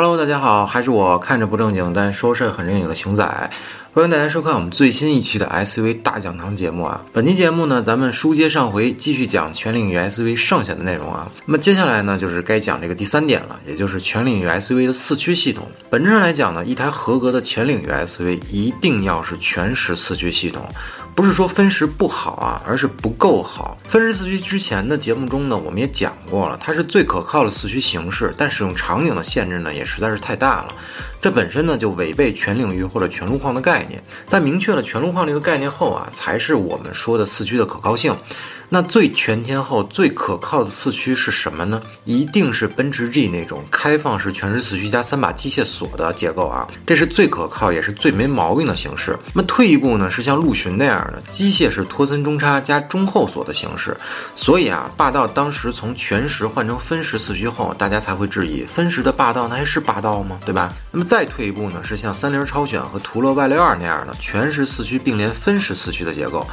Hello，大家好，还是我看着不正经，但说事很正经的熊仔，欢迎大家收看我们最新一期的 SUV 大讲堂节目啊。本期节目呢，咱们书接上回，继续讲全领域 SUV 剩下的内容啊。那么接下来呢，就是该讲这个第三点了，也就是全领域 SUV 的四驱系统。本质上来讲呢，一台合格的全领域 SUV 一定要是全时四驱系统。不是说分时不好啊，而是不够好。分时四驱之前的节目中呢，我们也讲过了，它是最可靠的四驱形式，但使用场景的限制呢，也实在是太大了。这本身呢，就违背全领域或者全路况的概念。在明确了全路况这个概念后啊，才是我们说的四驱的可靠性。那最全天候、最可靠的四驱是什么呢？一定是奔驰 G 那种开放式全时四驱加三把机械锁的结构啊，这是最可靠也是最没毛病的形式。那么退一步呢，是像陆巡那样的机械式托森中差加中后锁的形式。是所以啊，霸道当时从全时换成分时四驱后，大家才会质疑分时的霸道那还是霸道吗？对吧？那么再退一步呢，是像三菱超选和途乐 Y 六二那样的全时四驱并联分时四驱的结构。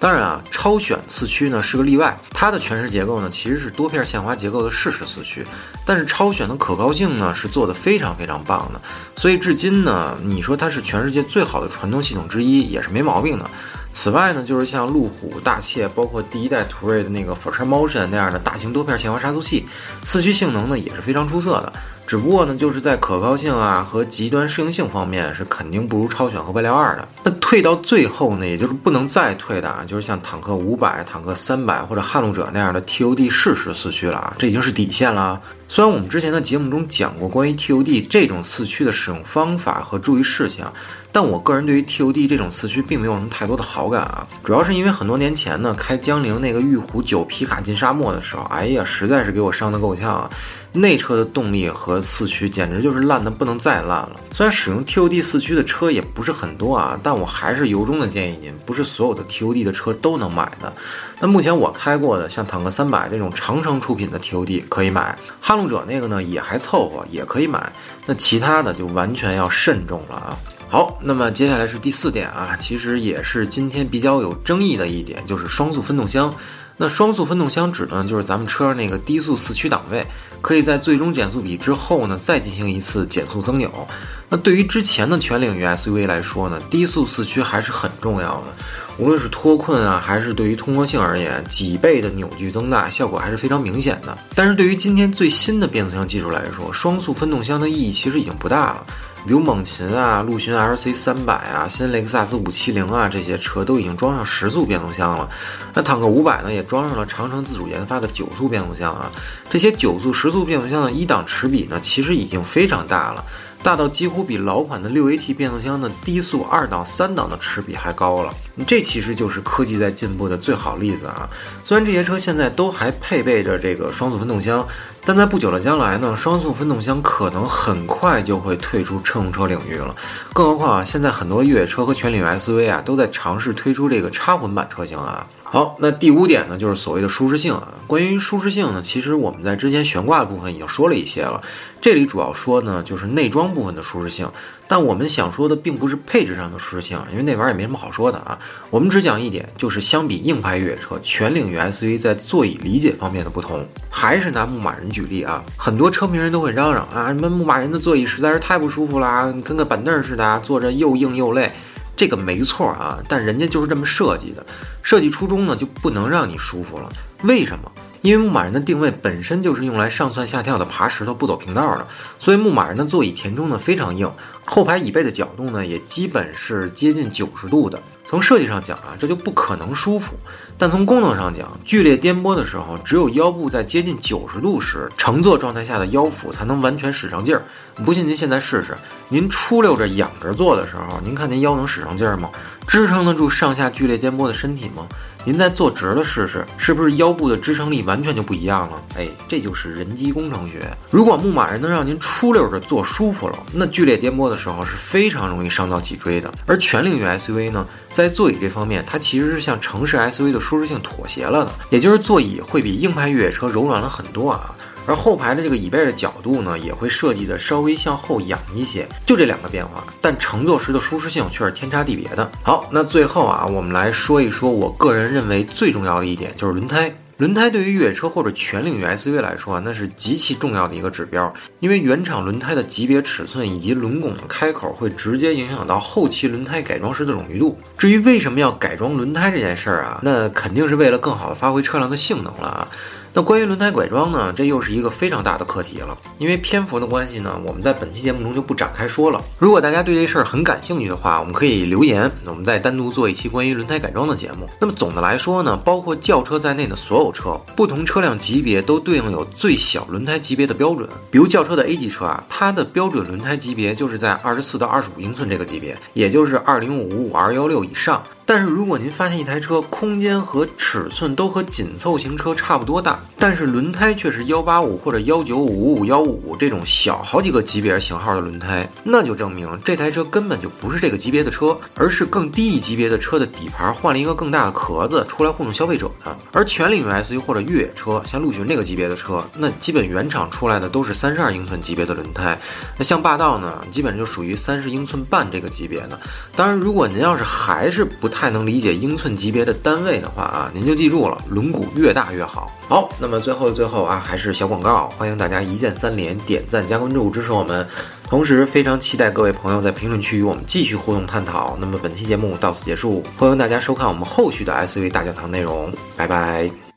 当然啊，超选四驱呢是个例外，它的全时结构呢其实是多片限滑结构的适时四驱，但是超选的可靠性呢是做的非常非常棒的，所以至今呢，你说它是全世界最好的传动系统之一也是没毛病的。此外呢，就是像路虎、大切，包括第一代途锐的那个 Forza Motion 那样的大型多片限滑差速器，四驱性能呢也是非常出色的。只不过呢，就是在可靠性啊和极端适应性方面是肯定不如超选和 Y 六二的。那退到最后呢，也就是不能再退的啊，就是像坦克五百、坦克三百或者撼路者那样的 TOD 适时四驱了啊，这已经是底线了。虽然我们之前的节目中讲过关于 TOD 这种四驱的使用方法和注意事项，但我个人对于 TOD 这种四驱并没有什么太多的好感啊，主要是因为很多年前呢，开江铃那个玉虎九皮卡进沙漠的时候，哎呀，实在是给我伤得够呛啊。内车的动力和四驱简直就是烂的不能再烂了。虽然使用 TOD 四驱的车也不是很多啊，但我还是由衷的建议您，不是所有的 TOD 的车都能买的。那目前我开过的像坦克三百这种长城出品的 TOD 可以买，撼路者那个呢也还凑合，也可以买。那其他的就完全要慎重了啊。好，那么接下来是第四点啊，其实也是今天比较有争议的一点，就是双速分动箱。那双速分动箱指呢，就是咱们车上那个低速四驱档位，可以在最终减速比之后呢，再进行一次减速增扭。那对于之前的全领域 SUV 来说呢，低速四驱还是很重要的，无论是脱困啊，还是对于通过性而言，几倍的扭矩增大效果还是非常明显的。但是对于今天最新的变速箱技术来说，双速分动箱的意义其实已经不大了。比如猛禽啊、陆巡 LC 三百啊、新雷克萨斯五七零啊，这些车都已经装上十速变速箱了。那坦克五百呢，也装上了长城自主研发的九速变速箱啊。这些九速、十速变速箱的一档齿比呢，其实已经非常大了。大到几乎比老款的六 AT 变速箱的低速二档、三档的齿比还高了，这其实就是科技在进步的最好例子啊！虽然这些车现在都还配备着这个双速分动箱，但在不久的将来呢，双速分动箱可能很快就会退出乘用车领域了。更何况啊，现在很多越野车和全领域 SUV 啊，都在尝试推出这个插混版车型啊。好，那第五点呢，就是所谓的舒适性啊。关于舒适性呢，其实我们在之前悬挂的部分已经说了一些了。这里主要说呢，就是内装部分的舒适性。但我们想说的并不是配置上的舒适性，因为那玩意儿也没什么好说的啊。我们只讲一点，就是相比硬派越野车，全领域 SUV 在座椅理解方面的不同。还是拿牧马人举例啊，很多车评人都会嚷嚷啊，什么牧马人的座椅实在是太不舒服啦，跟个板凳似的，坐着又硬又累。这个没错啊，但人家就是这么设计的，设计初衷呢就不能让你舒服了。为什么？因为牧马人的定位本身就是用来上蹿下跳的爬石头不走平道的，所以牧马人的座椅填充呢非常硬，后排椅背的角度呢也基本是接近九十度的。从设计上讲啊，这就不可能舒服。但从功能上讲，剧烈颠簸的时候，只有腰部在接近九十度时，乘坐状态下的腰腹才能完全使上劲儿。不信您现在试试，您出溜着仰着坐的时候，您看您腰能使上劲儿吗？支撑得住上下剧烈颠簸的身体吗？您再坐直了试试，是不是腰部的支撑力完全就不一样了？哎，这就是人机工程学。如果牧马人能让您出溜着坐舒服了，那剧烈颠簸的时候是非常容易伤到脊椎的。而全领域 SUV 呢，在在座椅这方面，它其实是向城市 SUV 的舒适性妥协了的，也就是座椅会比硬派越野车柔软了很多啊。而后排的这个椅背的角度呢，也会设计的稍微向后仰一些，就这两个变化，但乘坐时的舒适性却是天差地别的。好，那最后啊，我们来说一说我个人认为最重要的一点，就是轮胎。轮胎对于越野车或者全领域 SUV 来说啊，那是极其重要的一个指标，因为原厂轮胎的级别、尺寸以及轮拱的开口会直接影响到后期轮胎改装时的冗余度。至于为什么要改装轮胎这件事儿啊，那肯定是为了更好的发挥车辆的性能了啊。那关于轮胎改装呢，这又是一个非常大的课题了。因为篇幅的关系呢，我们在本期节目中就不展开说了。如果大家对这事儿很感兴趣的话，我们可以留言，我们再单独做一期关于轮胎改装的节目。那么总的来说呢，包括轿车在内的所有车，不同车辆级别都对应有最小轮胎级别的标准。比如轿车的 A 级车啊，它的标准轮胎级别就是在二十四到二十五英寸这个级别，也就是二零五五二幺六以上。但是如果您发现一台车空间和尺寸都和紧凑型车差不多大，但是轮胎却是幺八五或者幺九五五幺五这种小好几个级别型号的轮胎，那就证明这台车根本就不是这个级别的车，而是更低一级别的车的底盘换了一个更大的壳子出来糊弄消费者的。而全领域 SUV 或者越野车，像陆巡这个级别的车，那基本原厂出来的都是三十二英寸级别的轮胎，那像霸道呢，基本就属于三十英寸半这个级别的。当然，如果您要是还是不太太能理解英寸级别的单位的话啊，您就记住了，轮毂越大越好。好，那么最后的最后啊，还是小广告，欢迎大家一键三连、点赞加关注支持我们。同时，非常期待各位朋友在评论区与我们继续互动探讨。那么本期节目到此结束，欢迎大家收看我们后续的 SUV 大讲堂内容，拜拜。